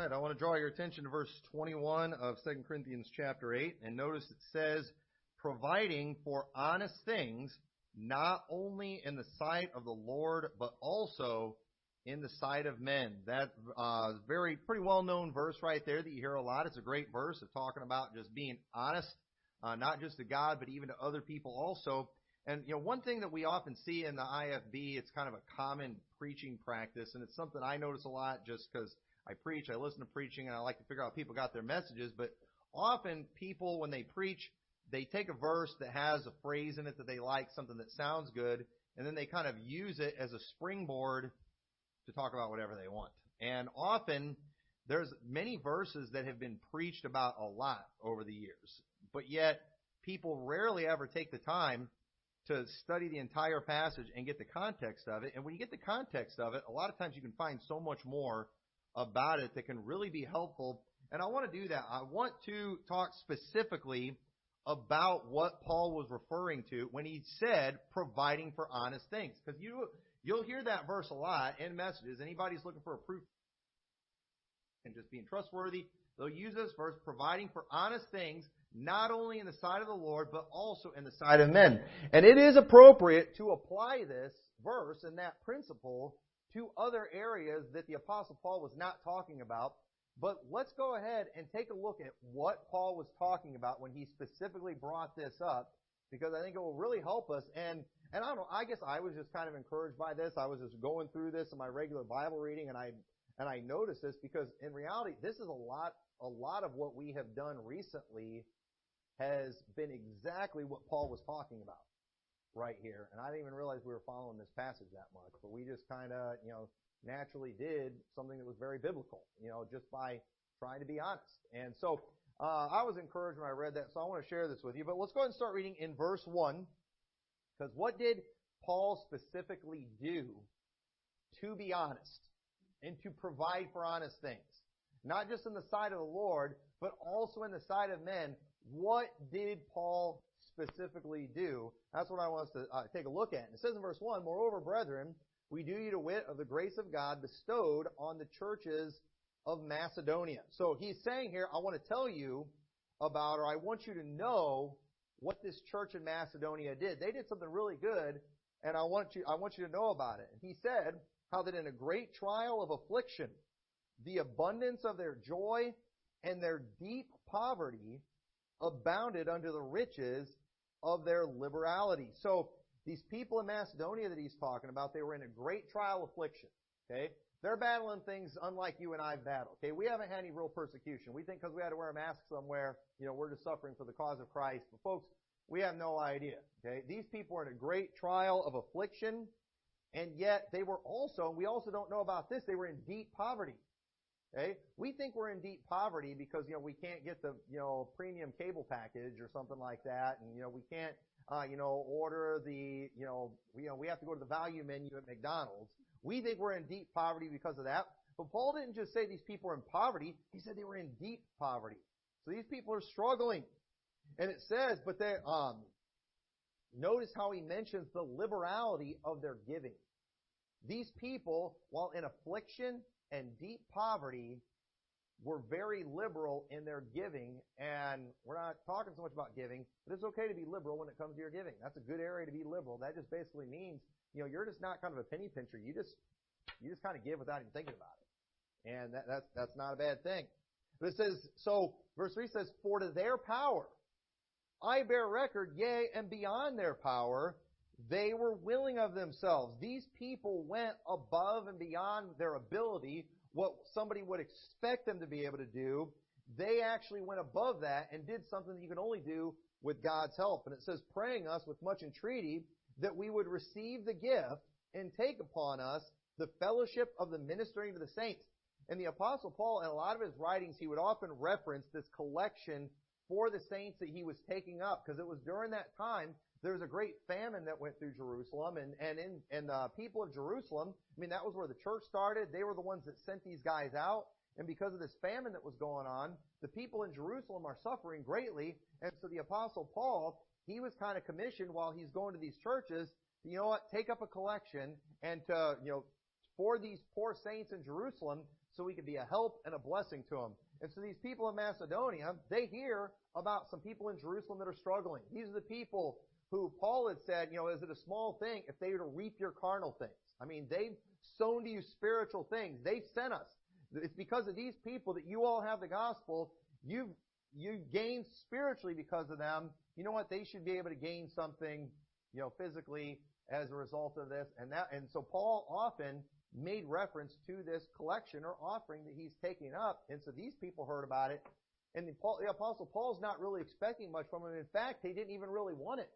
right, I want to draw your attention to verse 21 of 2 Corinthians chapter 8, and notice it says, providing for honest things, not only in the sight of the Lord, but also in the sight of men. That uh, very pretty well known verse right there that you hear a lot. It's a great verse of talking about just being honest, uh, not just to God, but even to other people also. And you know, one thing that we often see in the IFB, it's kind of a common preaching practice, and it's something I notice a lot just because I preach, I listen to preaching, and I like to figure out how people got their messages. But often people, when they preach, they take a verse that has a phrase in it that they like, something that sounds good, and then they kind of use it as a springboard to talk about whatever they want. And often there's many verses that have been preached about a lot over the years, but yet people rarely ever take the time to study the entire passage and get the context of it. And when you get the context of it, a lot of times you can find so much more about it that can really be helpful. And I want to do that. I want to talk specifically about what Paul was referring to when he said providing for honest things. Because you, you'll hear that verse a lot in messages. Anybody's looking for a proof and just being trustworthy, they'll use this verse, providing for honest things, not only in the sight of the Lord, but also in the sight of men. And it is appropriate to apply this verse and that principle to other areas that the apostle Paul was not talking about but let's go ahead and take a look at what Paul was talking about when he specifically brought this up, because I think it will really help us. And and I don't know, I guess I was just kind of encouraged by this. I was just going through this in my regular Bible reading, and I and I noticed this because in reality, this is a lot a lot of what we have done recently has been exactly what Paul was talking about right here. And I didn't even realize we were following this passage that much, but we just kind of, you know, naturally did something that was very biblical, you know, just by trying to be honest. And so uh, I was encouraged when I read that, so I want to share this with you. But let's go ahead and start reading in verse 1, because what did Paul specifically do to be honest and to provide for honest things? Not just in the sight of the Lord, but also in the sight of men. What did Paul specifically do? That's what I want us to uh, take a look at. And it says in verse 1, Moreover, brethren, we do you to wit of the grace of God bestowed on the churches of Macedonia. So he's saying here, I want to tell you about, or I want you to know what this church in Macedonia did. They did something really good, and I want you, I want you to know about it. He said, how that in a great trial of affliction, the abundance of their joy and their deep poverty abounded under the riches of their liberality. So these people in Macedonia that he's talking about, they were in a great trial affliction. Okay? They're battling things unlike you and I battle. Okay? We haven't had any real persecution. We think because we had to wear a mask somewhere, you know, we're just suffering for the cause of Christ. But folks, we have no idea. Okay? These people were in a great trial of affliction, and yet they were also, and we also don't know about this, they were in deep poverty. Okay? We think we're in deep poverty because, you know, we can't get the, you know, premium cable package or something like that, and, you know, we can't uh, you know, order the, you know, we, you know, we have to go to the value menu at McDonald's. We think we're in deep poverty because of that. But Paul didn't just say these people are in poverty. He said they were in deep poverty. So these people are struggling. And it says, but they, um, notice how he mentions the liberality of their giving. These people, while in affliction and deep poverty, were very liberal in their giving, and we're not talking so much about giving, but it's okay to be liberal when it comes to your giving. That's a good area to be liberal. That just basically means, you know, you're just not kind of a penny pincher. You just, you just kind of give without even thinking about it. And that, that's, that's not a bad thing. But it says, so, verse 3 says, For to their power I bear record, yea, and beyond their power, they were willing of themselves. These people went above and beyond their ability what somebody would expect them to be able to do, they actually went above that and did something that you can only do with God's help. And it says, praying us with much entreaty that we would receive the gift and take upon us the fellowship of the ministering to the saints. And the apostle Paul, in a lot of his writings, he would often reference this collection for the saints that he was taking up because it was during that time there was a great famine that went through Jerusalem, and and in and the people of Jerusalem, I mean, that was where the church started. They were the ones that sent these guys out, and because of this famine that was going on, the people in Jerusalem are suffering greatly. And so the apostle Paul, he was kind of commissioned while he's going to these churches, you know what, take up a collection and to you know for these poor saints in Jerusalem so we could be a help and a blessing to them. And so these people in Macedonia, they hear about some people in Jerusalem that are struggling. These are the people who Paul had said, you know, is it a small thing if they were to reap your carnal things? I mean, they've sown to you spiritual things. They've sent us. It's because of these people that you all have the gospel. You've, you gained spiritually because of them. You know what? They should be able to gain something, you know, physically as a result of this. And that, and so Paul often made reference to this collection or offering that he's taking up. And so these people heard about it. And the, Paul, the apostle Paul's not really expecting much from them. In fact, he didn't even really want it.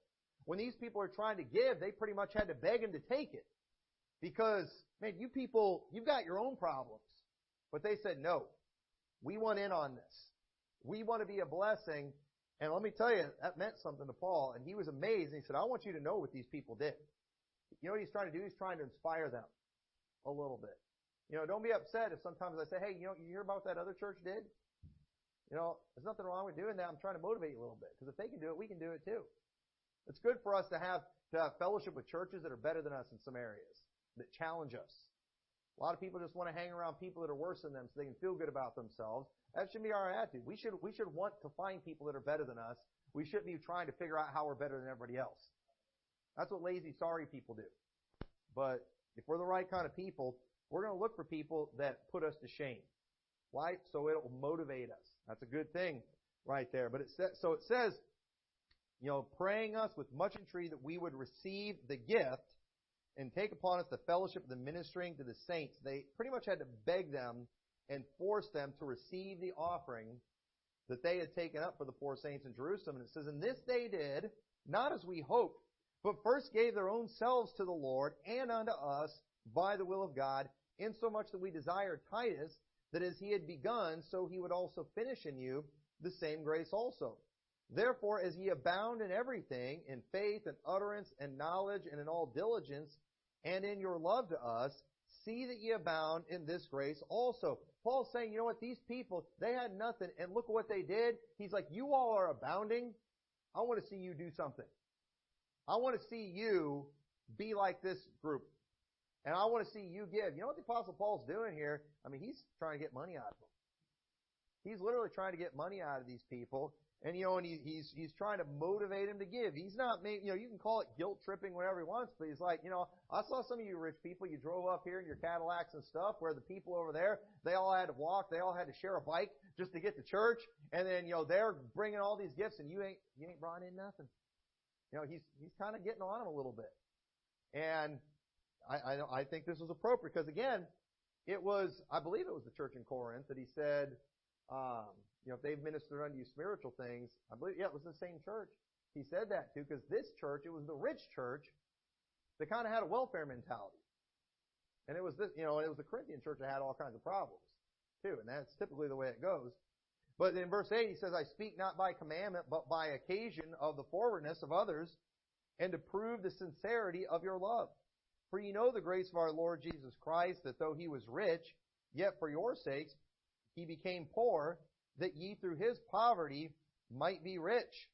When these people are trying to give, they pretty much had to beg him to take it. Because, man, you people, you've got your own problems. But they said, no, we want in on this. We want to be a blessing. And let me tell you, that meant something to Paul. And he was amazed. And he said, I want you to know what these people did. You know what he's trying to do? He's trying to inspire them a little bit. You know, don't be upset if sometimes I say, hey, you know, you hear about what that other church did? You know, there's nothing wrong with doing that. I'm trying to motivate you a little bit. Because if they can do it, we can do it too. It's good for us to have, to have fellowship with churches that are better than us in some areas, that challenge us. A lot of people just want to hang around people that are worse than them so they can feel good about themselves. That should be our attitude. We should, we should want to find people that are better than us. We shouldn't be trying to figure out how we're better than everybody else. That's what lazy, sorry people do. But if we're the right kind of people, we're going to look for people that put us to shame. Why? So it'll motivate us. That's a good thing right there. But it says, so it says, you know, praying us with much entreaty that we would receive the gift and take upon us the fellowship of the ministering to the saints. They pretty much had to beg them and force them to receive the offering that they had taken up for the poor saints in Jerusalem. And it says, and this they did, not as we hoped, but first gave their own selves to the Lord and unto us by the will of God, insomuch that we desire Titus, that as he had begun, so he would also finish in you the same grace also. Therefore, as ye abound in everything, in faith and utterance and knowledge and in all diligence, and in your love to us, see that ye abound in this grace also. Paul's saying, you know what, these people, they had nothing, and look what they did. He's like, you all are abounding. I want to see you do something. I want to see you be like this group. And I want to see you give. You know what the Apostle Paul's doing here? I mean, he's trying to get money out of them. He's literally trying to get money out of these people. And you know, and he, he's he's trying to motivate him to give. He's not, you know, you can call it guilt tripping whatever he wants, but he's like, you know, I saw some of you rich people. You drove up here in your Cadillacs and stuff, where the people over there, they all had to walk, they all had to share a bike just to get to church, and then you know they're bringing all these gifts, and you ain't you ain't brought in nothing. You know, he's he's kind of getting on him a little bit, and I I, I think this was appropriate because again, it was I believe it was the church in Corinth that he said. Um, you know, if they've ministered unto you spiritual things, I believe, yeah, it was the same church. He said that too, because this church, it was the rich church that kind of had a welfare mentality. And it was this, you know, it was the Corinthian church that had all kinds of problems too, and that's typically the way it goes. But in verse 8, he says, I speak not by commandment, but by occasion of the forwardness of others, and to prove the sincerity of your love. For you know the grace of our Lord Jesus Christ, that though he was rich, yet for your sakes he became poor, that ye through his poverty might be rich.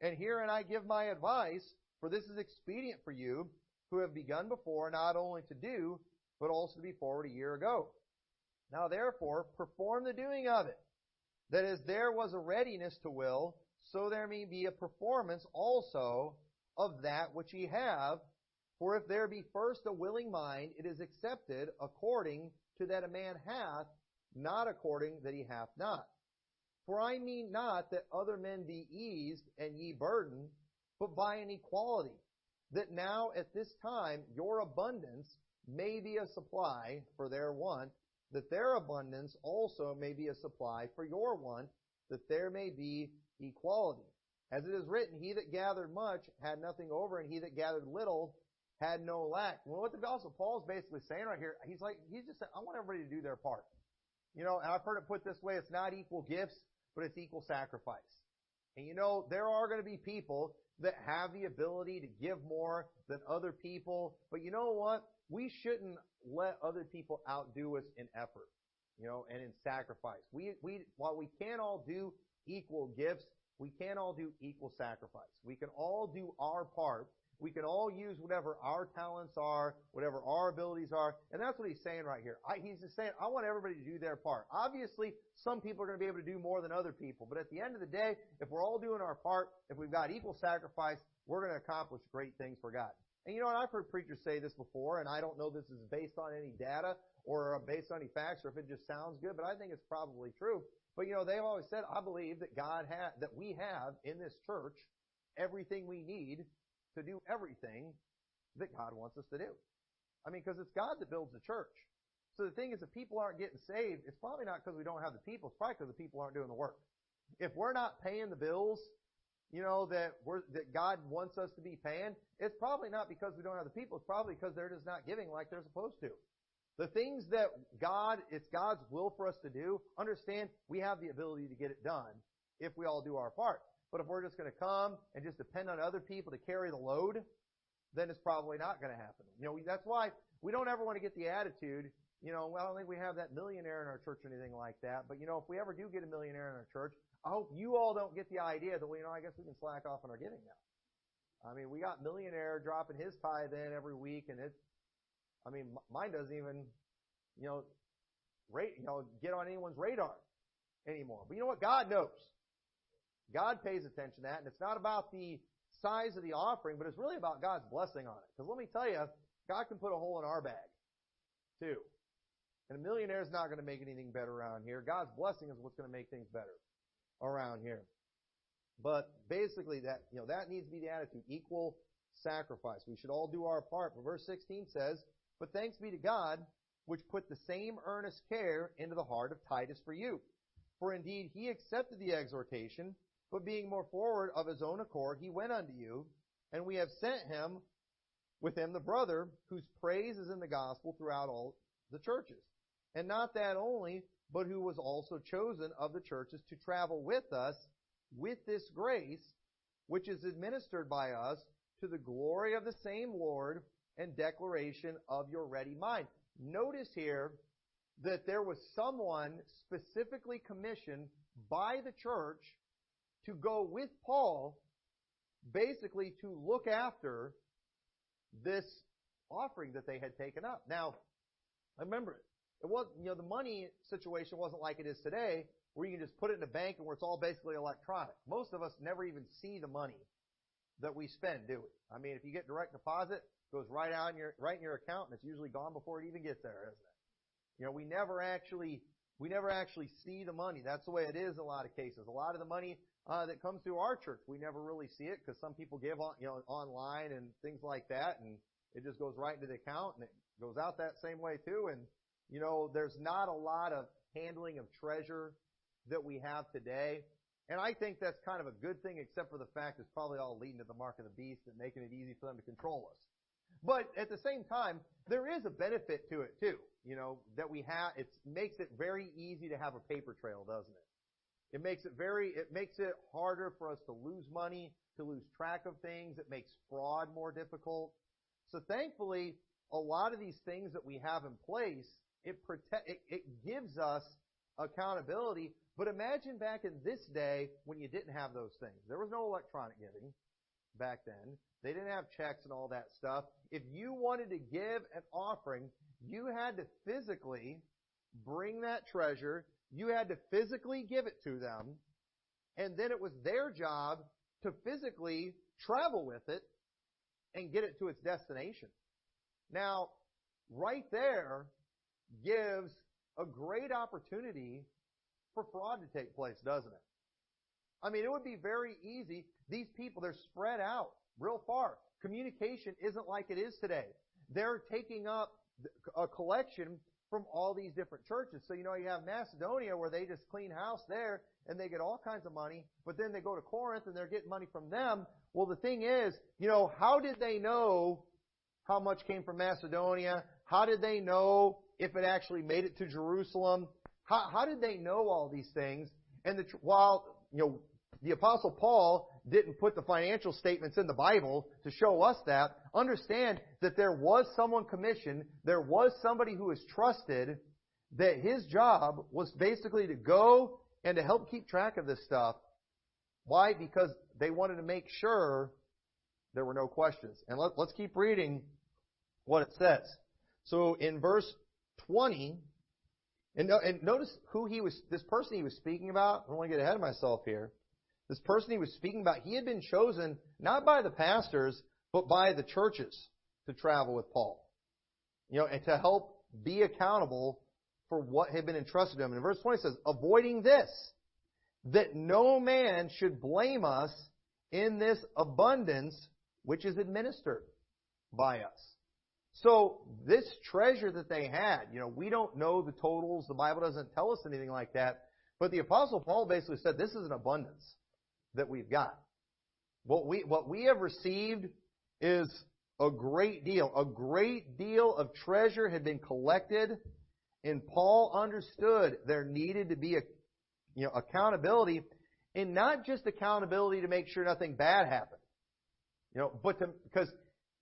And herein I give my advice, for this is expedient for you, who have begun before not only to do, but also to be forward a year ago. Now therefore, perform the doing of it, that as there was a readiness to will, so there may be a performance also of that which ye have. For if there be first a willing mind, it is accepted according to that a man hath, not according that he hath not. For I mean not that other men be eased and ye burdened, but by an equality, that now at this time your abundance may be a supply for their want, that their abundance also may be a supply for your want, that there may be equality. As it is written, he that gathered much had nothing over, and he that gathered little had no lack. Well, what the Apostle Paul's basically saying right here, he's like, he's just saying, I want everybody to do their part. You know, and I've heard it put this way, it's not equal gifts, but it's equal sacrifice. And you know, there are going to be people that have the ability to give more than other people, but you know what? We shouldn't let other people outdo us in effort, you know, and in sacrifice. We, we, while we can't all do equal gifts, we can't all do equal sacrifice. We can all do our part, We can all use whatever our talents are, whatever our abilities are, and that's what he's saying right here. I, he's just saying, I want everybody to do their part. Obviously, some people are going to be able to do more than other people, but at the end of the day, if we're all doing our part, if we've got equal sacrifice, we're going to accomplish great things for God. And you know what? I've heard preachers say this before, and I don't know this is based on any data or based on any facts or if it just sounds good, but I think it's probably true. But you know, they've always said, I believe that God has, that we have in this church everything we need to do everything that God wants us to do. I mean, because it's God that builds the church. So the thing is, if people aren't getting saved, it's probably not because we don't have the people. It's probably because the people aren't doing the work. If we're not paying the bills, you know, that we're, that God wants us to be paying, it's probably not because we don't have the people. It's probably because they're just not giving like they're supposed to. The things that God, it's God's will for us to do, understand we have the ability to get it done if we all do our part. But if we're just going to come and just depend on other people to carry the load, then it's probably not going to happen. You know, that's why we don't ever want to get the attitude, you know, well, I don't think we have that millionaire in our church or anything like that. But you know, if we ever do get a millionaire in our church, I hope you all don't get the idea that, well, you know, I guess we can slack off on our giving now. I mean, we got millionaire dropping his tithe in every week and it, I mean, mine doesn't even, you know, rate, you know, get on anyone's radar anymore. But you know what? God knows. God pays attention to that, and it's not about the size of the offering, but it's really about God's blessing on it. Because let me tell you, God can put a hole in our bag, too. And a millionaire is not going to make anything better around here. God's blessing is what's going to make things better around here. But basically that, you know, that needs to be the attitude. Equal sacrifice. We should all do our part. But verse 16 says, But thanks be to God, which put the same earnest care into the heart of Titus for you. For indeed he accepted the exhortation, but being more forward of his own accord, he went unto you, and we have sent him with him the brother, whose praise is in the gospel throughout all the churches. And not that only, but who was also chosen of the churches to travel with us with this grace, which is administered by us to the glory of the same Lord and declaration of your ready mind. Notice here that there was someone specifically commissioned by the church to go with Paul, basically to look after this offering that they had taken up. Now, I remember, it was you know the money situation wasn't like it is today, where you can just put it in a bank and where it's all basically electronic. Most of us never even see the money that we spend, do we? I mean, if you get direct deposit, it goes right out in your right in your account, and it's usually gone before it even gets there, isn't it? You know, we never actually we never actually see the money. That's the way it is in a lot of cases. A lot of the money uh, that comes through our church. We never really see it because some people give on, you know, online and things like that, and it just goes right into the account and it goes out that same way too. And you know, there's not a lot of handling of treasure that we have today. And I think that's kind of a good thing, except for the fact it's probably all leading to the mark of the beast and making it easy for them to control us. But at the same time, there is a benefit to it too. You know, that we have, it makes it very easy to have a paper trail, doesn't it? It makes it very, it makes it harder for us to lose money, to lose track of things. It makes fraud more difficult. So thankfully, a lot of these things that we have in place, it protect, it, it gives us accountability. But imagine back in this day when you didn't have those things. There was no electronic giving back then. They didn't have checks and all that stuff. If you wanted to give an offering, you had to physically bring that treasure you had to physically give it to them, and then it was their job to physically travel with it and get it to its destination. Now, right there gives a great opportunity for fraud to take place, doesn't it? I mean, it would be very easy. These people, they're spread out real far. Communication isn't like it is today. They're taking up a collection from all these different churches. So, you know, you have Macedonia where they just clean house there and they get all kinds of money, but then they go to Corinth and they're getting money from them. Well, the thing is, you know, how did they know how much came from Macedonia? How did they know if it actually made it to Jerusalem? How, how did they know all these things? And the, while, you know, the apostle Paul didn't put the financial statements in the Bible to show us that. Understand that there was someone commissioned, there was somebody who was trusted, that his job was basically to go and to help keep track of this stuff. Why? Because they wanted to make sure there were no questions. And let, let's keep reading what it says. So in verse 20, and, and notice who he was, this person he was speaking about. I don't want to get ahead of myself here. This person he was speaking about, he had been chosen not by the pastors, but by the churches to travel with Paul. You know, and to help be accountable for what had been entrusted to him. And verse 20 says, avoiding this, that no man should blame us in this abundance which is administered by us. So this treasure that they had, you know, we don't know the totals. The Bible doesn't tell us anything like that. But the apostle Paul basically said this is an abundance that we've got. What we, what we have received is a great deal. A great deal of treasure had been collected and Paul understood there needed to be a, you know, accountability and not just accountability to make sure nothing bad happened. You know, but to, because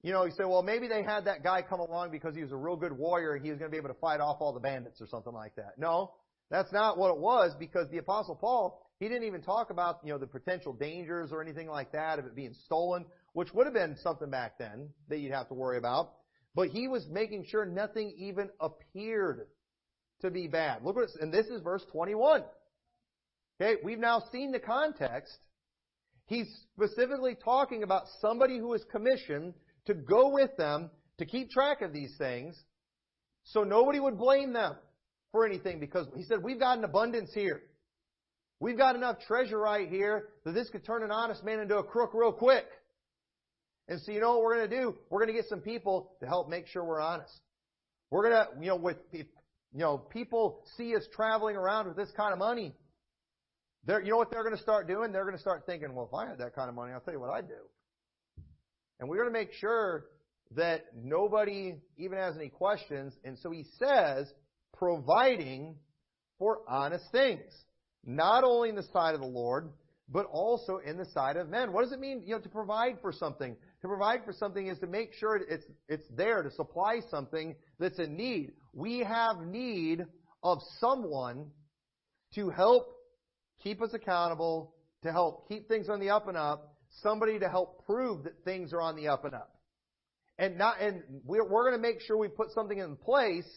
you know, you say, well, maybe they had that guy come along because he was a real good warrior and he was going to be able to fight off all the bandits or something like that. No, that's not what it was because the apostle Paul, he didn't even talk about, you know, the potential dangers or anything like that of it being stolen, which would have been something back then that you'd have to worry about. But he was making sure nothing even appeared to be bad. Look what and this is verse 21. Okay, we've now seen the context. He's specifically talking about somebody who is commissioned to go with them to keep track of these things so nobody would blame them for anything because he said, we've got an abundance here. We've got enough treasure right here that this could turn an honest man into a crook real quick. And so you know what we're going to do? We're going to get some people to help make sure we're honest. We're going to, you know, with, you know, people see us traveling around with this kind of money. They're, you know what they're going to start doing? They're going to start thinking, well, if I had that kind of money, I'll tell you what I'd do. And we're going to make sure that nobody even has any questions. And so he says, providing for honest things. Not only in the side of the Lord, but also in the side of men. What does it mean, you know, to provide for something? To provide for something is to make sure it's, it's there to supply something that's in need. We have need of someone to help keep us accountable, to help keep things on the up and up, somebody to help prove that things are on the up and up. And not, and we're, we're going to make sure we put something in place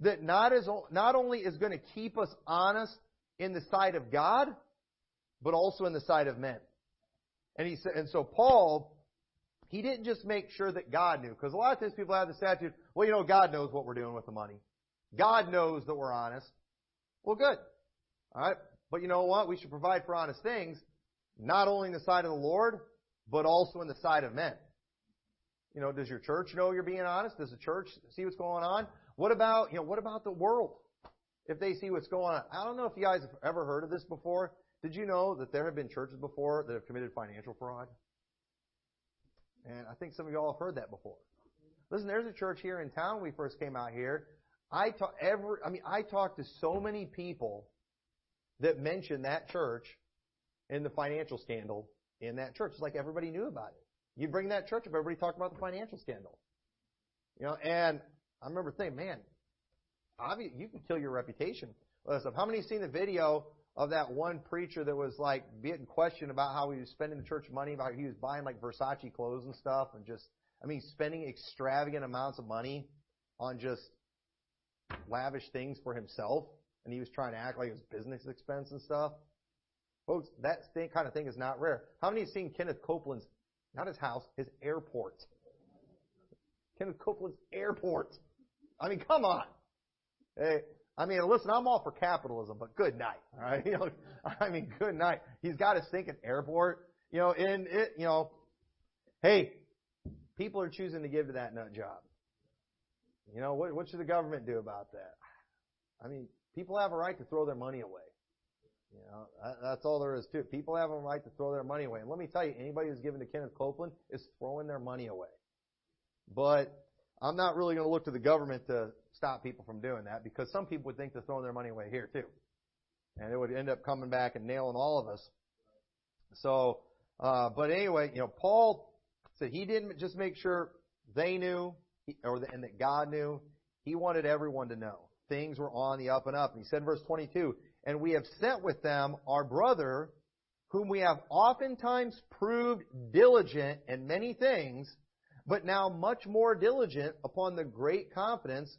that not is, not only is going to keep us honest in the sight of God, but also in the sight of men. And he said, and so Paul, he didn't just make sure that God knew, because a lot of times people have this attitude, well, you know, God knows what we're doing with the money. God knows that we're honest. Well, good. Alright. But you know what? We should provide for honest things not only in the sight of the Lord, but also in the sight of men. You know, does your church know you're being honest? Does the church see what's going on? What about, you know, what about the world? If they see what's going on. I don't know if you guys have ever heard of this before. Did you know that there have been churches before that have committed financial fraud? And I think some of y'all have heard that before. Listen, there's a church here in town when we first came out here. I talk every, I mean, I talked to so many people that mentioned that church in the financial scandal in that church. It's like everybody knew about it. You bring that church up, everybody talked about the financial scandal. You know, and I remember thinking, man, obviously you can kill your reputation. Listen, how many seen the video of that one preacher that was like getting questioned about how he was spending the church money, about he was buying like Versace clothes and stuff, and just, I mean, spending extravagant amounts of money on just lavish things for himself, and he was trying to act like it was business expense and stuff. Folks, that thing, kind of thing is not rare. How many have seen Kenneth Copeland's, not his house, his airport? Kenneth Copeland's airport. I mean, come on. Hey, I mean, listen, I'm all for capitalism, but good night. All right, you know, I mean, good night. He's got his thinking airport. You know, and it, you know, hey, people are choosing to give to that nut job. You know, what, what should the government do about that? I mean, people have a right to throw their money away. You know, that's all there is to it. People have a right to throw their money away. And let me tell you, anybody who's given to Kenneth Copeland is throwing their money away. But I'm not really going to look to the government to stop people from doing that because some people would think they're throwing their money away here too. And it would end up coming back and nailing all of us. So, uh, but anyway, you know, Paul said he didn't just make sure they knew or the, and that God knew. He wanted everyone to know things were on the up and up. And he said in verse 22, and we have sent with them our brother whom we have oftentimes proved diligent in many things, but now much more diligent upon the great confidence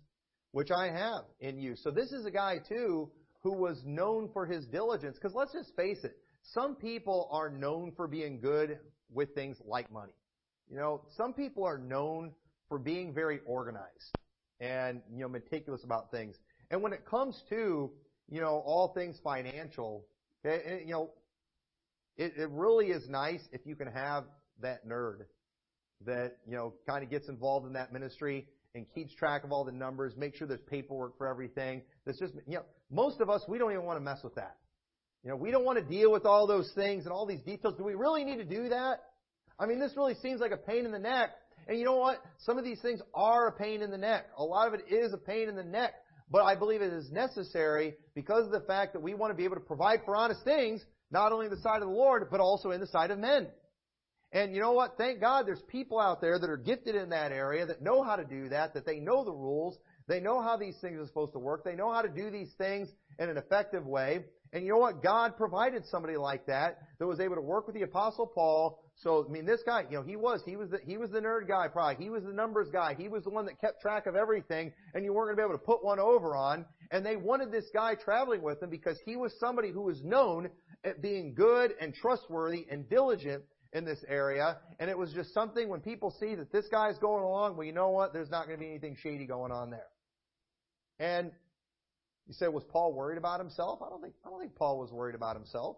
which I have in you. So this is a guy too who was known for his diligence. Because let's just face it, some people are known for being good with things like money. You know, some people are known for being very organized and, you know, meticulous about things. And when it comes to, all things financial, eh, eh, you know, it, really is nice if you can have that nerd that, you know, kind of gets involved in that ministry and keeps track of all the numbers, make sure there's paperwork for everything. That's just, you know, most of us, we don't even want to mess with that. You know, we don't want to deal with all those things and all these details. Do we really need to do that? I mean, this really seems like a pain in the neck. And you know what? Some of these things are a pain in the neck. A lot of it is a pain in the neck. But I believe it is necessary because of the fact that we want to be able to provide for honest things, not only in the sight of the Lord, but also in the sight of men. And you know what? Thank God there's people out there that are gifted in that area that know how to do that, that they know the rules, they know how these things are supposed to work, they know how to do these things in an effective way. And you know what? God provided somebody like that that was able to work with the apostle Paul. So, I mean, this guy, you know, he was, he was the, he was the nerd guy probably. He was the numbers guy. He was the one that kept track of everything and you weren't going to be able to put one over on. And they wanted this guy traveling with them because he was somebody who was known at being good and trustworthy and diligent in this area. And it was just something when people see that this guy's going along, well, you know what? There's not going to be anything shady going on there. And you say, was Paul worried about himself? I don't think, I don't think Paul was worried about himself.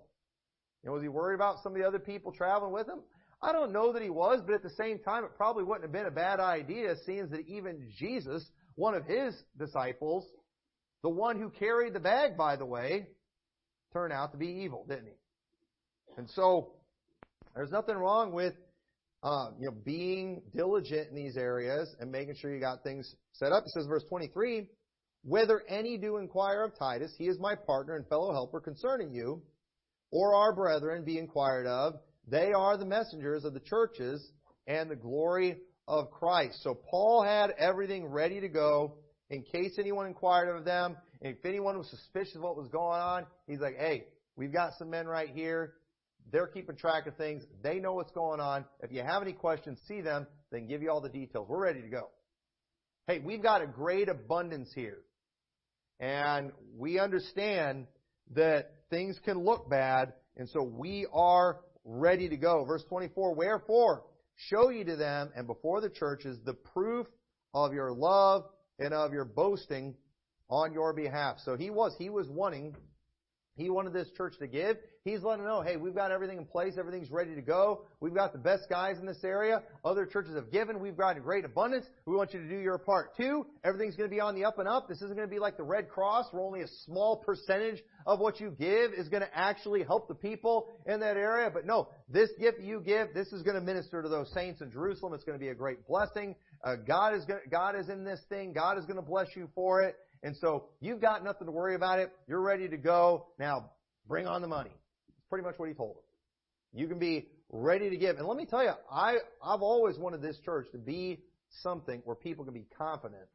Know, was he worried about some of the other people traveling with him? I don't know that he was, but at the same time, it probably wouldn't have been a bad idea, seeing that even Jesus, one of his disciples, the one who carried the bag, by the way, turned out to be evil, didn't he? And so, there's nothing wrong with, uh, you know, being diligent in these areas and making sure you got things set up. It says verse 23, whether any do inquire of Titus, he is my partner and fellow helper concerning you, or our brethren be inquired of, they are the messengers of the churches and the glory of Christ. So Paul had everything ready to go in case anyone inquired of them. And if anyone was suspicious of what was going on, he's like, hey, we've got some men right here. They're keeping track of things. They know what's going on. If you have any questions, see them. They can give you all the details. We're ready to go. Hey, we've got a great abundance here. And we understand that things can look bad, and so we are ready to go. Verse 24, wherefore, show ye to them and before the churches the proof of your love and of your boasting on your behalf. So he was, he was wanting, he wanted this church to give. He's letting them know, hey, we've got everything in place. Everything's ready to go. We've got the best guys in this area. Other churches have given. We've got a great abundance. We want you to do your part too. Everything's going to be on the up and up. This isn't going to be like the Red Cross where only a small percentage of what you give is going to actually help the people in that area. But no, this gift you give, this is going to minister to those saints in Jerusalem. It's going to be a great blessing. Uh, God is going, God is in this thing. God is going to bless you for it. And so you've got nothing to worry about it. You're ready to go. Now bring on the money pretty much what he told them. You can be ready to give. And let me tell you, I, I've always wanted this church to be something where people can be confident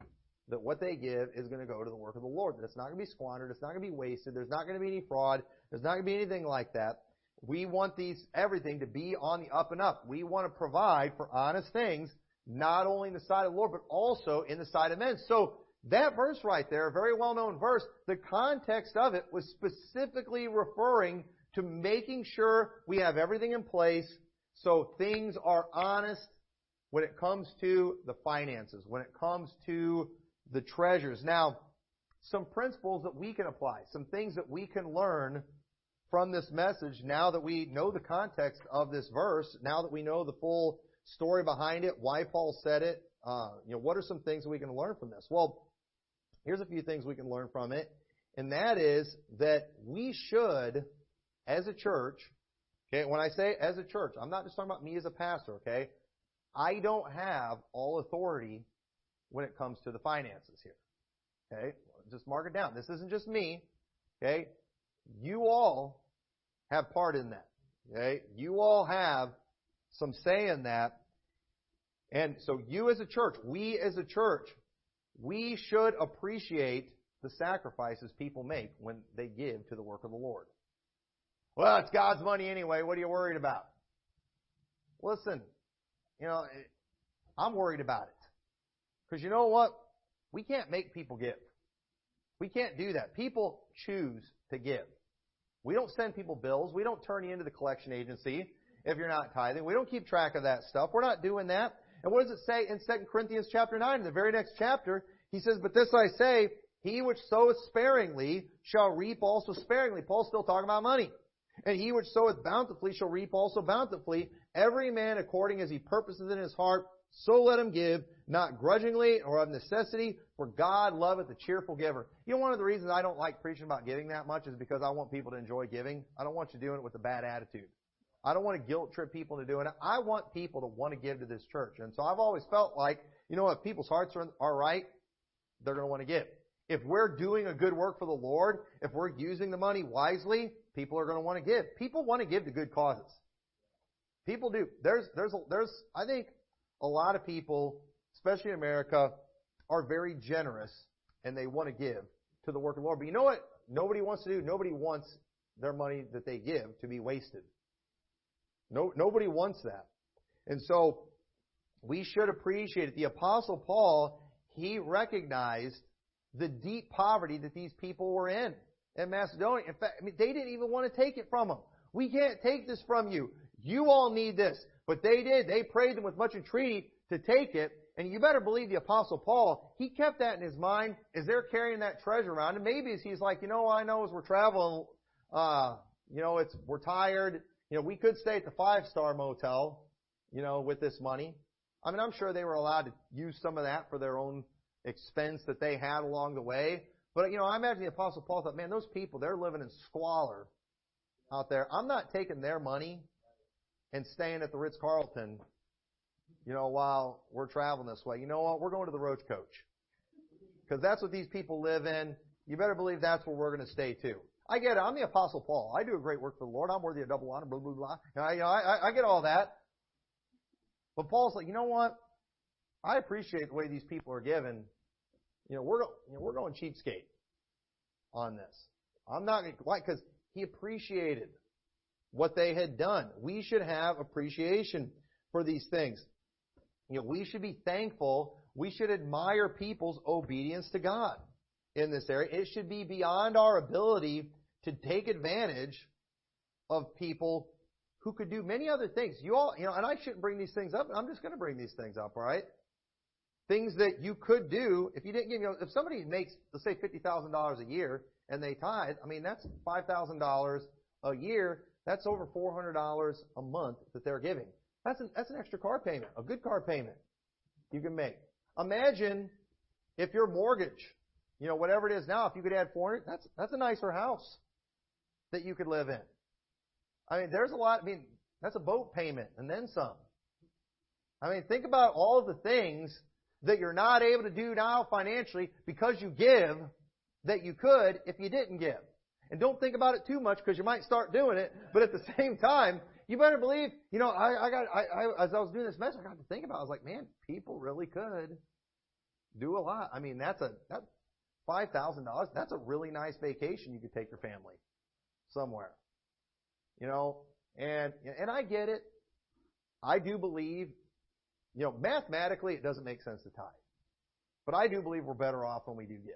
that what they give is going to go to the work of the Lord. That it's not going to be squandered. It's not going to be wasted. There's not going to be any fraud. There's not going to be anything like that. We want these, everything to be on the up and up. We want to provide for honest things, not only in the sight of the Lord, but also in the sight of men. So, that verse right there, a very well known verse, the context of it was specifically referring to making sure we have everything in place so things are honest when it comes to the finances, when it comes to the treasures. Now, some principles that we can apply, some things that we can learn from this message now that we know the context of this verse, now that we know the full story behind it, why Paul said it, uh, you know, what are some things that we can learn from this? Well, here's a few things we can learn from it, and that is that we should as a church, okay, when I say as a church, I'm not just talking about me as a pastor, okay? I don't have all authority when it comes to the finances here. Okay? Just mark it down. This isn't just me. Okay? You all have part in that. Okay? You all have some say in that. And so you as a church, we as a church, we should appreciate the sacrifices people make when they give to the work of the Lord. Well, it's God's money anyway. What are you worried about? Listen, you know, I'm worried about it. Because you know what? We can't make people give. We can't do that. People choose to give. We don't send people bills. We don't turn you into the collection agency if you're not tithing. We don't keep track of that stuff. We're not doing that. And what does it say in 2 Corinthians chapter 9? In the very next chapter, he says, But this I say, he which soweth sparingly shall reap also sparingly. Paul's still talking about money. And he which soweth bountifully shall reap also bountifully. Every man according as he purposes in his heart, so let him give, not grudgingly or of necessity, for God loveth a cheerful giver. You know, one of the reasons I don't like preaching about giving that much is because I want people to enjoy giving. I don't want you doing it with a bad attitude. I don't want to guilt trip people into doing it. I want people to want to give to this church. And so I've always felt like, you know, if people's hearts are, are right, they're going to want to give. If we're doing a good work for the Lord, if we're using the money wisely, people are going to want to give. People want to give to good causes. People do. There's, there's, there's, I think a lot of people, especially in America, are very generous and they want to give to the work of the Lord. But you know what nobody wants to do? Nobody wants their money that they give to be wasted. No, nobody wants that. And so we should appreciate it. The apostle Paul, he recognized the deep poverty that these people were in in Macedonia. In fact, I mean, they didn't even want to take it from them. We can't take this from you. You all need this. But they did. They prayed them with much entreaty to take it. And you better believe the apostle Paul, he kept that in his mind as they're carrying that treasure around. And maybe as he's like, you know, I know as we're traveling, uh, you know, it's, we're tired. You know, we could stay at the five star motel, you know, with this money. I mean, I'm sure they were allowed to use some of that for their own expense that they had along the way. But, you know, I imagine the apostle Paul thought, man, those people, they're living in squalor out there. I'm not taking their money and staying at the Ritz Carlton, you know, while we're traveling this way. You know what? We're going to the Roach Coach. Because that's what these people live in. You better believe that's where we're going to stay too. I get it. I'm the Apostle Paul. I do a great work for the Lord. I'm worthy of double honor, blah, blah, blah. I, you know, I, I get all that. But Paul's like, you know what? I appreciate the way these people are given. You know, we're, you know, we're going cheapskate on this. I'm not, why? Because he appreciated what they had done. We should have appreciation for these things. You know, we should be thankful. We should admire people's obedience to God in this area. It should be beyond our ability to take advantage of people who could do many other things. You all, you know, and I shouldn't bring these things up, I'm just going to bring these things up, all right? Things that you could do if you didn't give, you know, if somebody makes, let's say, $50,000 a year and they tithe, I mean, that's $5,000 a year that's over $400 a month that they're giving. That's an, that's an extra car payment, a good car payment you can make. Imagine if your mortgage, you know, whatever it is now, if you could add 400, that's, that's a nicer house that you could live in. I mean, there's a lot, I mean, that's a boat payment and then some. I mean, think about all the things that you're not able to do now financially because you give that you could if you didn't give. And don't think about it too much because you might start doing it. But at the same time, you better believe, you know, I, I got, I, I, as I was doing this message, I got to think about it. I was like, man, people really could do a lot. I mean, that's a, that $5,000, that's a really nice vacation you could take your family somewhere. You know, and, and I get it. I do believe, you know, mathematically it doesn't make sense to tithe. But I do believe we're better off when we do give.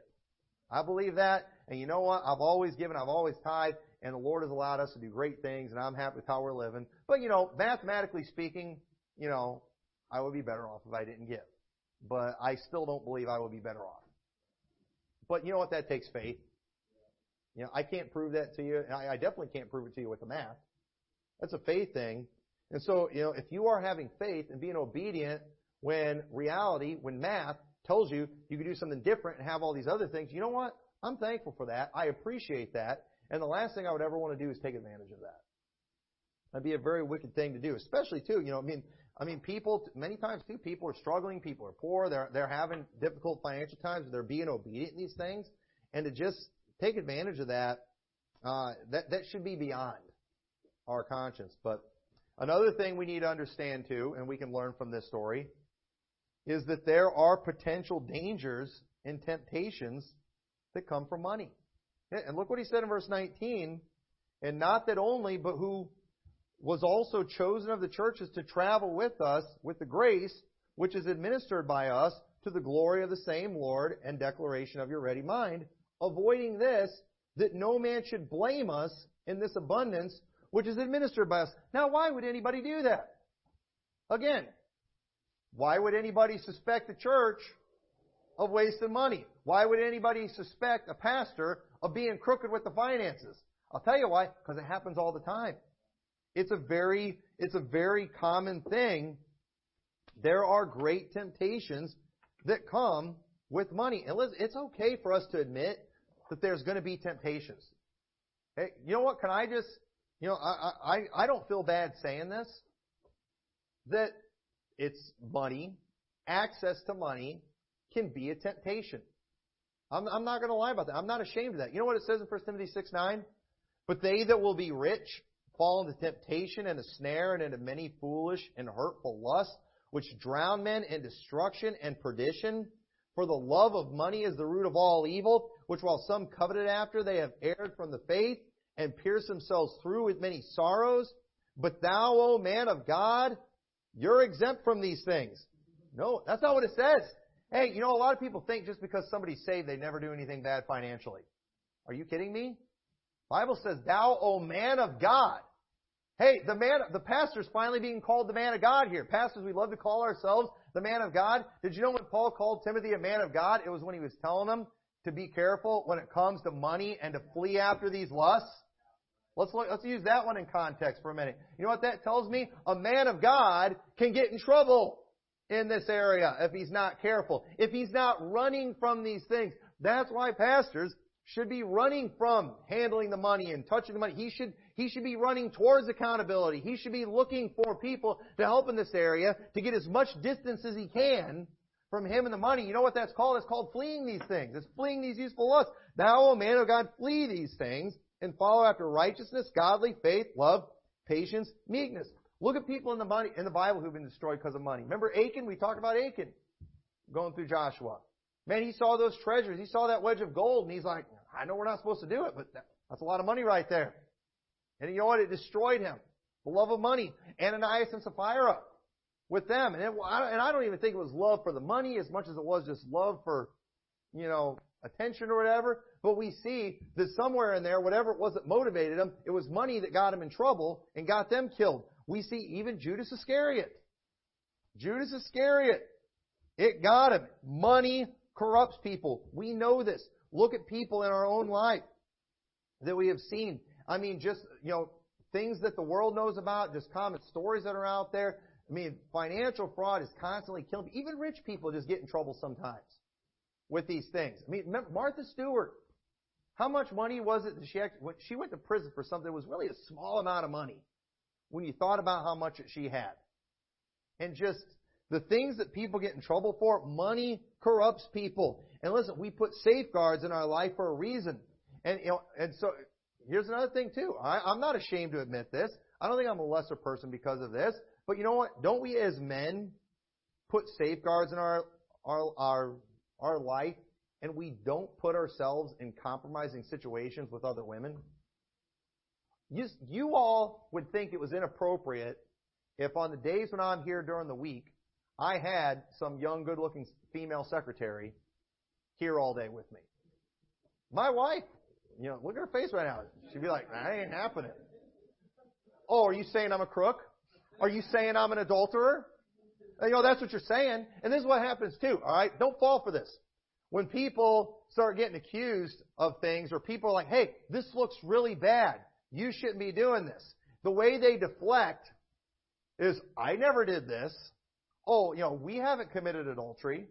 I believe that. And you know what? I've always given, I've always tithed, and the Lord has allowed us to do great things, and I'm happy with how we're living. But, you know, mathematically speaking, you know, I would be better off if I didn't give. But I still don't believe I would be better off. But you know what? That takes faith. You know, I can't prove that to you. I definitely can't prove it to you with the math. That's a faith thing. And so, you know, if you are having faith and being obedient when reality, when math tells you you can do something different and have all these other things, you know what? I'm thankful for that. I appreciate that. And the last thing I would ever want to do is take advantage of that. That'd be a very wicked thing to do, especially too, you know, I mean, I mean, people, many times too, people are struggling, people are poor, they're, they're having difficult financial times, they're being obedient in these things, and to just take advantage of that, uh, that, that should be beyond our conscience. But another thing we need to understand too, and we can learn from this story, is that there are potential dangers and temptations that come from money. And look what he said in verse 19. And not that only, but who was also chosen of the churches to travel with us with the grace which is administered by us to the glory of the same Lord and declaration of your ready mind, avoiding this, that no man should blame us in this abundance which is administered by us. Now, why would anybody do that? Again, why would anybody suspect the church of wasting money? Why would anybody suspect a pastor of being crooked with the finances? I'll tell you why, because it happens all the time. It's a very, it's a very common thing. There are great temptations that come with money. And it's okay for us to admit that there's going to be temptations. Hey, you know what? Can I just, you know, I, I, I don't feel bad saying this. That it's money, access to money can be a temptation. I'm, I'm not going to lie about that. I'm not ashamed of that. You know what it says in 1 Timothy 6 9? But they that will be rich fall into temptation and a snare and into many foolish and hurtful lusts, which drown men in destruction and perdition. For the love of money is the root of all evil, which while some coveted after, they have erred from the faith and pierce themselves through with many sorrows. But thou, O man of God, you're exempt from these things. No, that's not what it says. Hey, you know, a lot of people think just because somebody's saved, they never do anything bad financially. Are you kidding me? Bible says, thou, O man of God. Hey, the man, the pastor's finally being called the man of God here. Pastors, we love to call ourselves the man of God. Did you know when Paul called Timothy a man of God? It was when he was telling him to be careful when it comes to money and to flee after these lusts. Let's look, let's use that one in context for a minute. You know what that tells me? A man of God can get in trouble in this area if he's not careful. If he's not running from these things. That's why pastors should be running from handling the money and touching the money. He should, he should be running towards accountability. He should be looking for people to help in this area to get as much distance as he can from him and the money. You know what that's called? It's called fleeing these things. It's fleeing these useful lusts. Thou, O man of God, flee these things and follow after righteousness, godly faith, love, patience, meekness. Look at people in the money, in the Bible who've been destroyed because of money. Remember Achan? We talked about Achan going through Joshua. Man, he saw those treasures. He saw that wedge of gold, and he's like, I know we're not supposed to do it, but that's a lot of money right there. And you know what? It destroyed him. The love of money. Ananias and Sapphira with them. And, it, and I don't even think it was love for the money as much as it was just love for, you know, attention or whatever. But we see that somewhere in there, whatever it was that motivated them, it was money that got him in trouble and got them killed. We see even Judas Iscariot. Judas Iscariot. It got him. Money corrupts people. We know this. Look at people in our own life that we have seen. I mean, just, you know, things that the world knows about, just common stories that are out there. I mean, financial fraud is constantly killing. Even rich people just get in trouble sometimes with these things. I mean, Martha Stewart, how much money was it that she actually, she went to prison for something that was really a small amount of money when you thought about how much she had. And just the things that people get in trouble for, money corrupts people. And listen, we put safeguards in our life for a reason. And you know, and so here's another thing too. I, I'm not ashamed to admit this. I don't think I'm a lesser person because of this. But you know what? Don't we as men put safeguards in our our our our life and we don't put ourselves in compromising situations with other women? You, you all would think it was inappropriate if on the days when I'm here during the week, I had some young, good looking female secretary here all day with me. My wife, you know, look at her face right now. She'd be like, that ain't happening. Oh, are you saying I'm a crook? Are you saying I'm an adulterer? You know, that's what you're saying. And this is what happens too, alright? Don't fall for this. When people start getting accused of things or people are like, hey, this looks really bad. You shouldn't be doing this. The way they deflect is, I never did this. Oh, you know, we haven't committed adultery.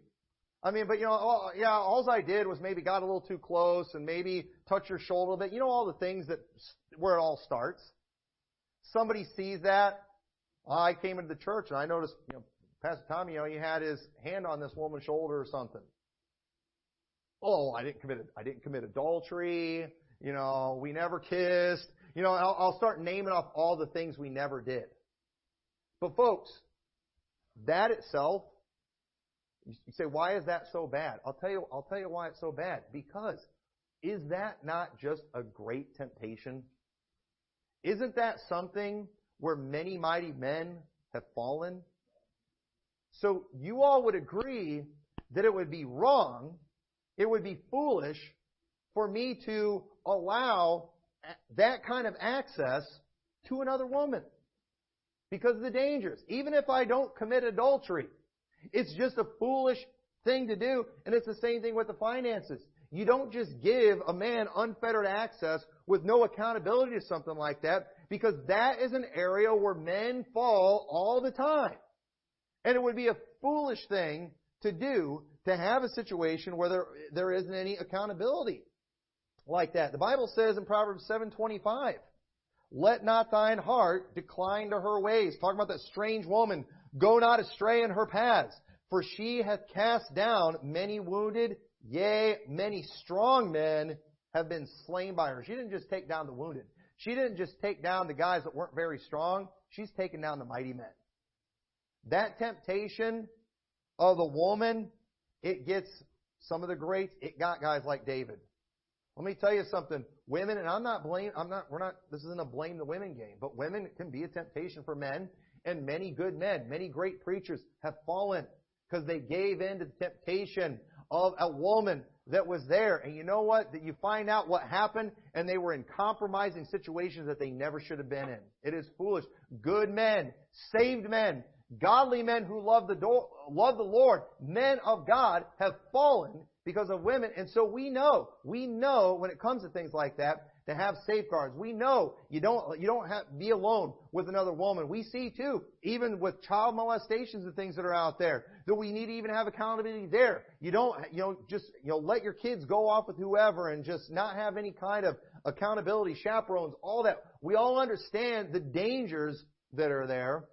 I mean, but you know, oh, yeah, all I did was maybe got a little too close and maybe touch your shoulder a bit. You know, all the things that where it all starts. Somebody sees that. I came into the church and I noticed, you know, Pastor Tommy, you know, he had his hand on this woman's shoulder or something. Oh, I didn't commit, I didn't commit adultery. You know, we never kissed. You know, I'll, I'll start naming off all the things we never did. But folks, that itself you say, why is that so bad? I'll tell you, I'll tell you why it's so bad. Because is that not just a great temptation? Isn't that something where many mighty men have fallen? So you all would agree that it would be wrong, it would be foolish for me to allow that kind of access to another woman because of the dangers. Even if I don't commit adultery, it's just a foolish thing to do, and it's the same thing with the finances. You don't just give a man unfettered access with no accountability to something like that because that is an area where men fall all the time. And it would be a foolish thing to do to have a situation where there, there isn't any accountability like that. The Bible says in Proverbs 7:25, "Let not thine heart decline to her ways." Talking about that strange woman, go not astray in her paths, for she hath cast down many wounded, yea, many strong men have been slain by her. She didn't just take down the wounded. She didn't just take down the guys that weren't very strong. She's taken down the mighty men. That temptation of the woman, it gets some of the greats. It got guys like David. Let me tell you something. Women, and I'm not blame, I'm not, we're not, this isn't a blame the women game, but women can be a temptation for men, and many good men, many great preachers have fallen because they gave in to the temptation of a woman that was there. And you know what? That you find out what happened, and they were in compromising situations that they never should have been in. It is foolish. Good men, saved men, godly men who love the, do- love the Lord, men of God have fallen because of women. And so we know, we know when it comes to things like that, to have safeguards. We know you don't, you don't have, be alone with another woman. We see too, even with child molestations and things that are out there, that we need to even have accountability there. You don't, you know, just, you know, let your kids go off with whoever and just not have any kind of accountability, chaperones, all that. We all understand the dangers that are there.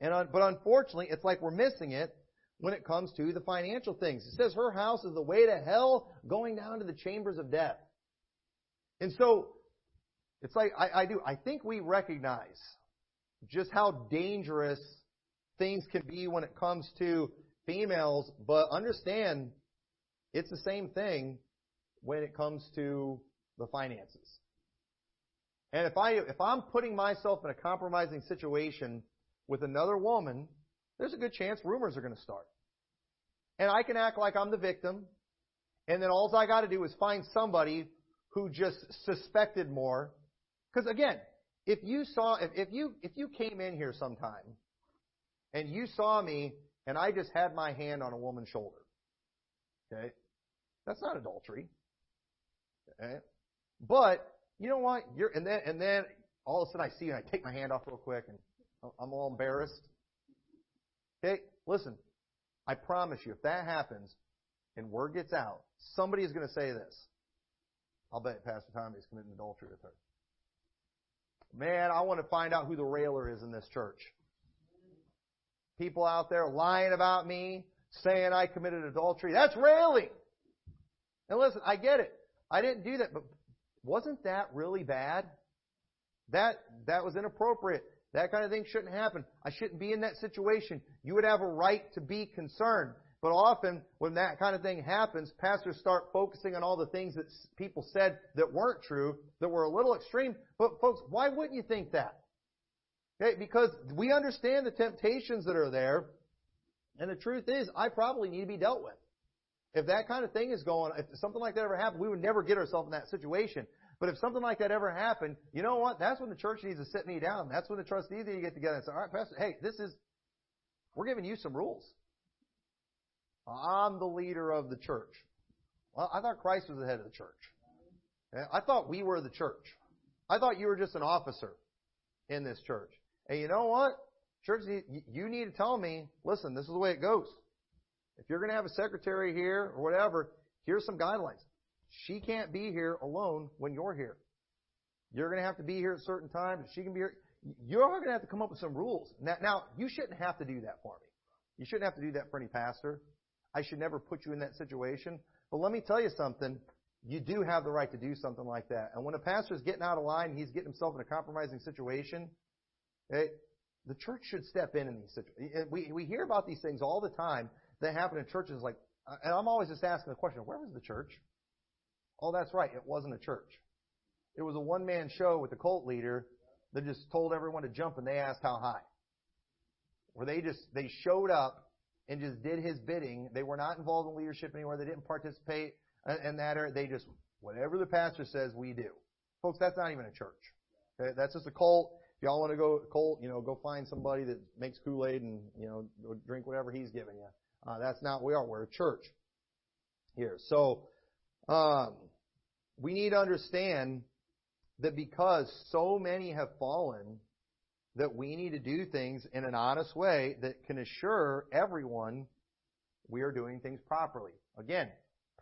And, but unfortunately, it's like we're missing it when it comes to the financial things. It says her house is the way to hell going down to the chambers of death. And so, it's like, I, I do, I think we recognize just how dangerous things can be when it comes to females, but understand it's the same thing when it comes to the finances. And if I, if I'm putting myself in a compromising situation with another woman, there's a good chance rumors are going to start. And I can act like I'm the victim, and then all I got to do is find somebody who just suspected more. Because again, if you saw, if, if you if you came in here sometime, and you saw me, and I just had my hand on a woman's shoulder, okay, that's not adultery. Okay, but you know what? You're and then and then all of a sudden I see you and I take my hand off real quick and I'm all embarrassed. Okay, listen. I promise you, if that happens and word gets out, somebody is going to say this. I'll bet Pastor Tommy is committing adultery with her. Man, I want to find out who the railer is in this church. People out there lying about me, saying I committed adultery. That's railing. And listen, I get it. I didn't do that, but wasn't that really bad? That that was inappropriate. That kind of thing shouldn't happen. I shouldn't be in that situation. You would have a right to be concerned. But often, when that kind of thing happens, pastors start focusing on all the things that people said that weren't true, that were a little extreme. But folks, why wouldn't you think that? Okay, because we understand the temptations that are there, and the truth is, I probably need to be dealt with. If that kind of thing is going, if something like that ever happened, we would never get ourselves in that situation. But if something like that ever happened, you know what? That's when the church needs to sit me down. That's when the trustees need to get together and say, all right, Pastor, hey, this is, we're giving you some rules. I'm the leader of the church. Well, I thought Christ was the head of the church. I thought we were the church. I thought you were just an officer in this church. And you know what? Church, you need to tell me, listen, this is the way it goes. If you're going to have a secretary here or whatever, here's some guidelines. She can't be here alone when you're here. You're going to have to be here at certain times. She can be here. You're going to have to come up with some rules. Now, now, you shouldn't have to do that for me. You shouldn't have to do that for any pastor. I should never put you in that situation. But let me tell you something. You do have the right to do something like that. And when a pastor is getting out of line, he's getting himself in a compromising situation, okay, the church should step in in these situations. Eh, we, we hear about these things all the time that happen in churches like, and I'm always just asking the question, where was the church? Oh, that's right. It wasn't a church. It was a one-man show with the cult leader that just told everyone to jump and they asked how high. Where they just, they showed up and just did his bidding. They were not involved in leadership anywhere. They didn't participate in that area. They just, whatever the pastor says, we do. Folks, that's not even a church. Okay? That's just a cult. If y'all want to go cult, you know, go find somebody that makes Kool-Aid and, you know, drink whatever he's giving you. Uh, that's not what we are. We're a church here. So, um, we need to understand that because so many have fallen, that we need to do things in an honest way that can assure everyone we are doing things properly. Again,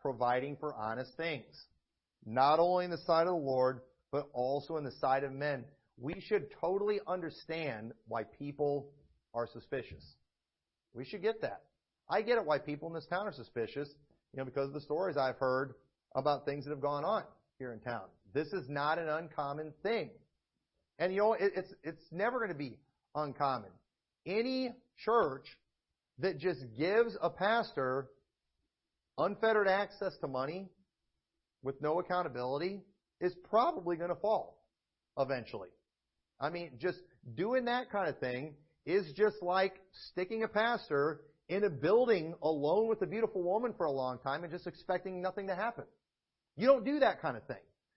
providing for honest things. Not only in the sight of the Lord, but also in the sight of men. We should totally understand why people are suspicious. We should get that. I get it why people in this town are suspicious, you know, because of the stories I've heard about things that have gone on here in town. This is not an uncommon thing. And you know, it, it's, it's never going to be uncommon. Any church that just gives a pastor unfettered access to money with no accountability is probably going to fall eventually. I mean, just doing that kind of thing is just like sticking a pastor in a building alone with a beautiful woman for a long time and just expecting nothing to happen. You don't do that kind of thing.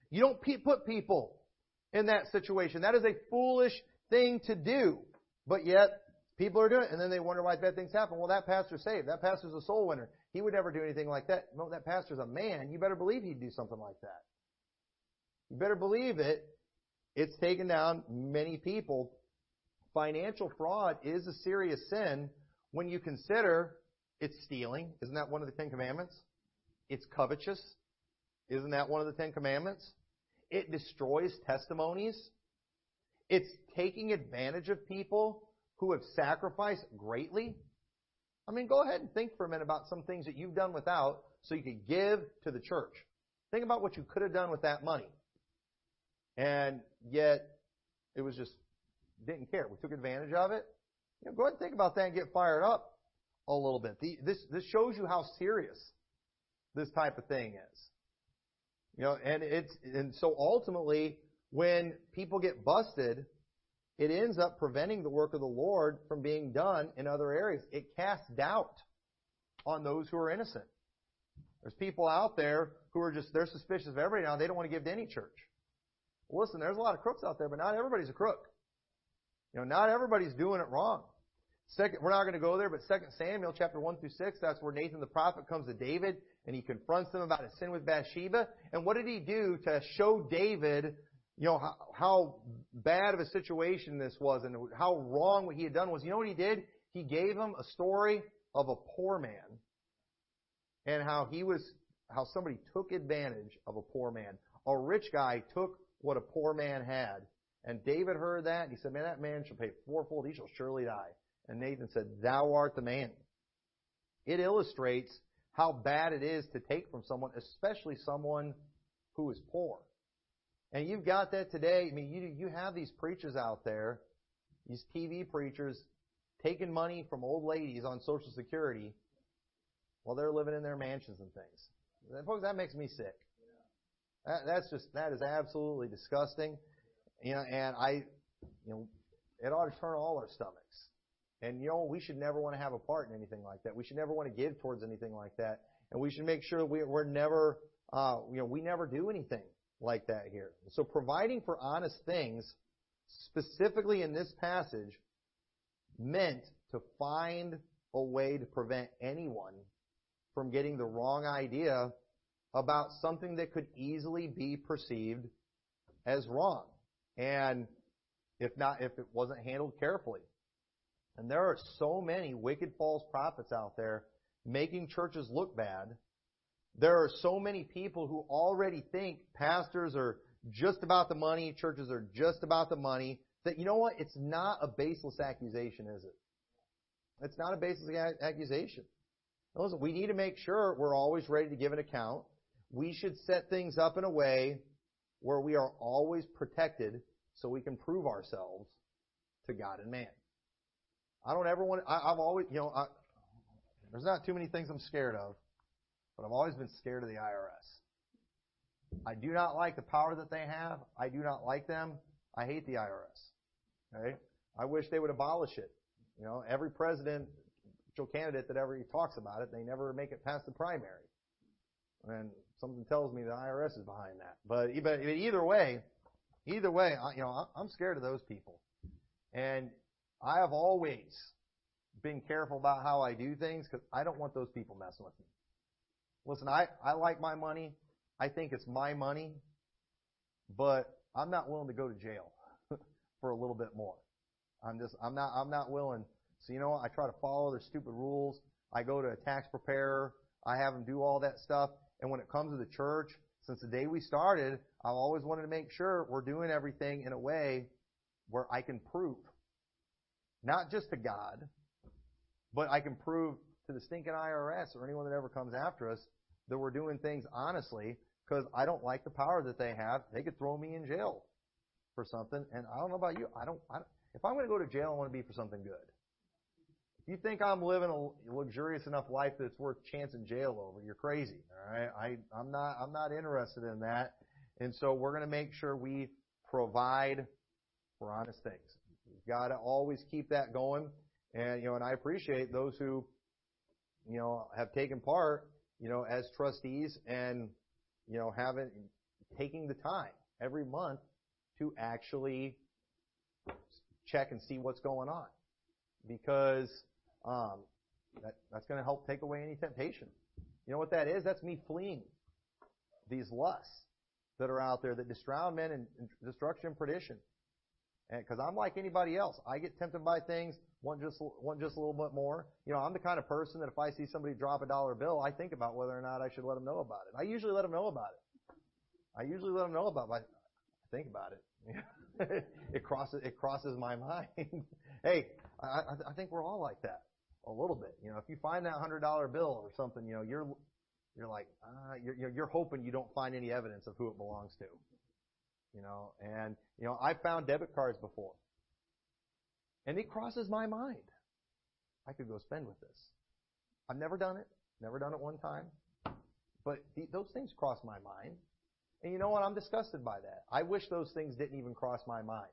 You don't put people in that situation. That is a foolish thing to do. But yet, people are doing it, and then they wonder why bad things happen. Well, that pastor's saved. That pastor's a soul winner. He would never do anything like that. No, that pastor's a man. You better believe he'd do something like that. You better believe it. It's taken down many people. Financial fraud is a serious sin when you consider it's stealing. Isn't that one of the Ten Commandments? It's covetous. Isn't that one of the Ten Commandments? It destroys testimonies. It's taking advantage of people who have sacrificed greatly. I mean, go ahead and think for a minute about some things that you've done without so you could give to the church. Think about what you could have done with that money. And yet, it was just, didn't care. We took advantage of it. You know, go ahead and think about that and get fired up a little bit. The, this, this shows you how serious this type of thing is. You know, and it's, and so ultimately, when people get busted, it ends up preventing the work of the Lord from being done in other areas. It casts doubt on those who are innocent. There's people out there who are just, they're suspicious of everybody now. They don't want to give to any church. Well, listen, there's a lot of crooks out there, but not everybody's a crook. You know, not everybody's doing it wrong. Second, we're not going to go there, but Second Samuel chapter 1 through 6, that's where Nathan the prophet comes to David and he confronts them about his sin with Bathsheba. And what did he do to show David, you know, how, how bad of a situation this was and how wrong what he had done was? You know what he did? He gave him a story of a poor man and how he was, how somebody took advantage of a poor man. A rich guy took what a poor man had. And David heard that and he said, man, that man shall pay fourfold. He shall surely die. And Nathan said, thou art the man. It illustrates how bad it is to take from someone, especially someone who is poor. And you've got that today. I mean, you, you have these preachers out there, these TV preachers, taking money from old ladies on Social Security while they're living in their mansions and things. Folks, that makes me sick. That, that's just, that is absolutely disgusting. You know, and I, you know, it ought to turn all our stomachs. And you know, we should never want to have a part in anything like that. We should never want to give towards anything like that. And we should make sure we, we're never, uh, you know, we never do anything like that here. So providing for honest things, specifically in this passage, meant to find a way to prevent anyone from getting the wrong idea about something that could easily be perceived as wrong. And if not, if it wasn't handled carefully. And there are so many wicked false prophets out there making churches look bad. There are so many people who already think pastors are just about the money, churches are just about the money, that you know what? It's not a baseless accusation, is it? It's not a baseless accusation. Listen, we need to make sure we're always ready to give an account. We should set things up in a way where we are always protected so we can prove ourselves to God and man. I don't ever want. I, I've always, you know, I, there's not too many things I'm scared of, but I've always been scared of the IRS. I do not like the power that they have. I do not like them. I hate the IRS. Okay? I wish they would abolish it. You know, every presidential candidate that ever talks about it, they never make it past the primary. And something tells me the IRS is behind that. But either way, either way, you know, I'm scared of those people. And I have always been careful about how I do things because I don't want those people messing with me. Listen, I, I like my money. I think it's my money, but I'm not willing to go to jail for a little bit more. I'm just, I'm not, I'm not willing. So you know what? I try to follow their stupid rules. I go to a tax preparer. I have them do all that stuff. And when it comes to the church, since the day we started, I've always wanted to make sure we're doing everything in a way where I can prove, not just to God, but I can prove to the stinking IRS or anyone that ever comes after us that we're doing things honestly because I don't like the power that they have. They could throw me in jail for something. And I don't know about you. I don't, I if I'm going to go to jail, I want to be for something good. If you think I'm living a luxurious enough life that it's worth chancing jail over, you're crazy. All right. I, I'm not, I'm not interested in that. And so we're going to make sure we provide for honest things. Got to always keep that going. And, you know, and I appreciate those who, you know, have taken part, you know, as trustees and, you know, having, taking the time every month to actually check and see what's going on. Because, um, that, that's going to help take away any temptation. You know what that is? That's me fleeing these lusts that are out there that drown men in, in destruction and perdition. And because I'm like anybody else, I get tempted by things. One just a little bit more. You know, I'm the kind of person that if I see somebody drop a dollar bill, I think about whether or not I should let them know about it. I usually let them know about it. I usually let them know about it. I think about it. it crosses it crosses my mind. hey, I, I think we're all like that a little bit. You know, if you find that hundred dollar bill or something, you know, you're you're like ah, you're you're hoping you don't find any evidence of who it belongs to. You know, and you know, I found debit cards before. And it crosses my mind. I could go spend with this. I've never done it. Never done it one time. But the, those things cross my mind. And you know what? I'm disgusted by that. I wish those things didn't even cross my mind.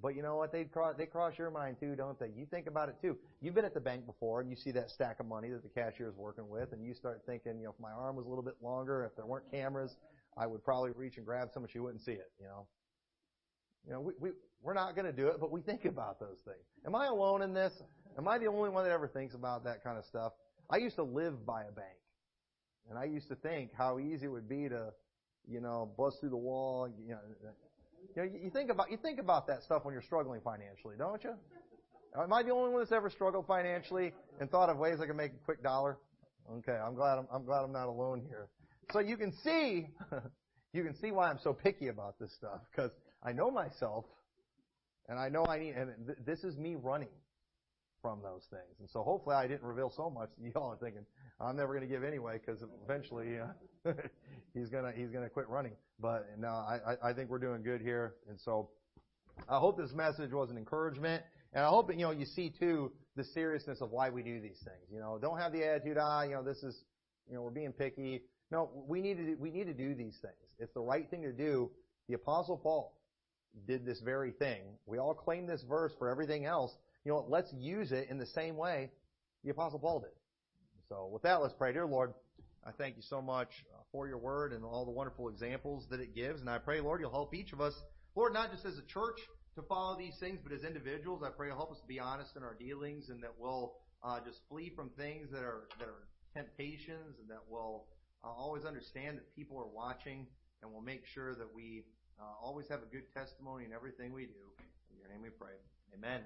But you know what? They cross, they cross your mind too, don't they? You think about it too. You've been at the bank before and you see that stack of money that the cashier is working with and you start thinking, you know, if my arm was a little bit longer, if there weren't cameras, I would probably reach and grab some and she wouldn't see it, you know. You know, we, we, we're not going to do it, but we think about those things. Am I alone in this? Am I the only one that ever thinks about that kind of stuff? I used to live by a bank. And I used to think how easy it would be to, you know, bust through the wall. You know, you, know, you think about you think about that stuff when you're struggling financially, don't you? Am I the only one that's ever struggled financially and thought of ways I can make a quick dollar? Okay, I'm glad I'm, I'm glad I'm not alone here. So you can see, you can see why I'm so picky about this stuff because I know myself, and I know I need, and th- this is me running from those things. And so hopefully I didn't reveal so much that y'all are thinking I'm never going to give anyway because eventually uh, he's gonna he's gonna quit running. But no, I I think we're doing good here, and so I hope this message was an encouragement, and I hope you know you see too the seriousness of why we do these things. You know, don't have the attitude ah you know this is you know we're being picky. No, we need to we need to do these things. It's the right thing to do. The apostle Paul did this very thing. We all claim this verse for everything else. You know, let's use it in the same way the Apostle Paul did. So with that, let's pray. Dear Lord, I thank you so much uh, for your word and all the wonderful examples that it gives. And I pray, Lord, you'll help each of us, Lord, not just as a church to follow these things, but as individuals. I pray you'll help us to be honest in our dealings and that we'll uh, just flee from things that are, that are temptations and that we'll uh, always understand that people are watching and we'll make sure that we uh, always have a good testimony in everything we do. In your name we pray. Amen.